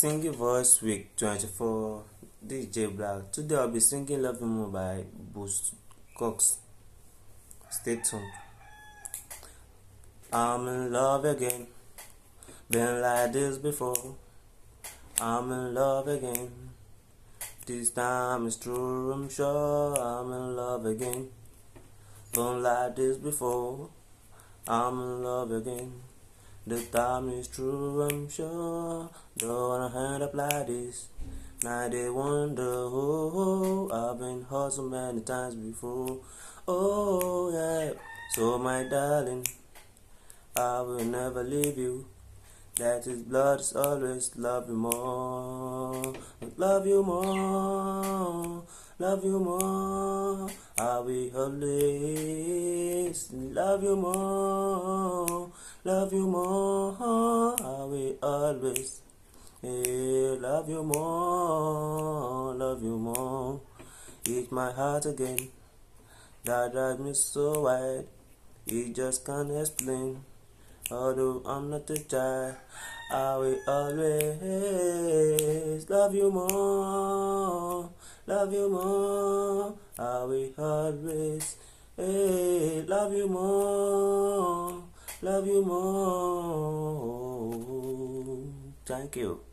Singing Voice Week 24 DJ Black. Today I'll be singing Love You by Boost Cox. Stay tuned. I'm in love again. Been like this before. I'm in love again. This time it's true, I'm sure I'm in love again. Been like this before. I'm in love again. The time is true, I'm sure. Don't wanna hand up like this. Now they wonder, oh, oh, I've been hurt so many times before. Oh, yeah. So, my darling, I will never leave you. That is blood is always love you more. Love you more. Love you more. I will always love you more. Love you more. I will always hey, love you more. Love you more. Eat my heart again. That drives me so wide. You just can't explain. Although I'm not a child, I will always love you more, love you more. I will always hey, love you more, love you more. Thank you.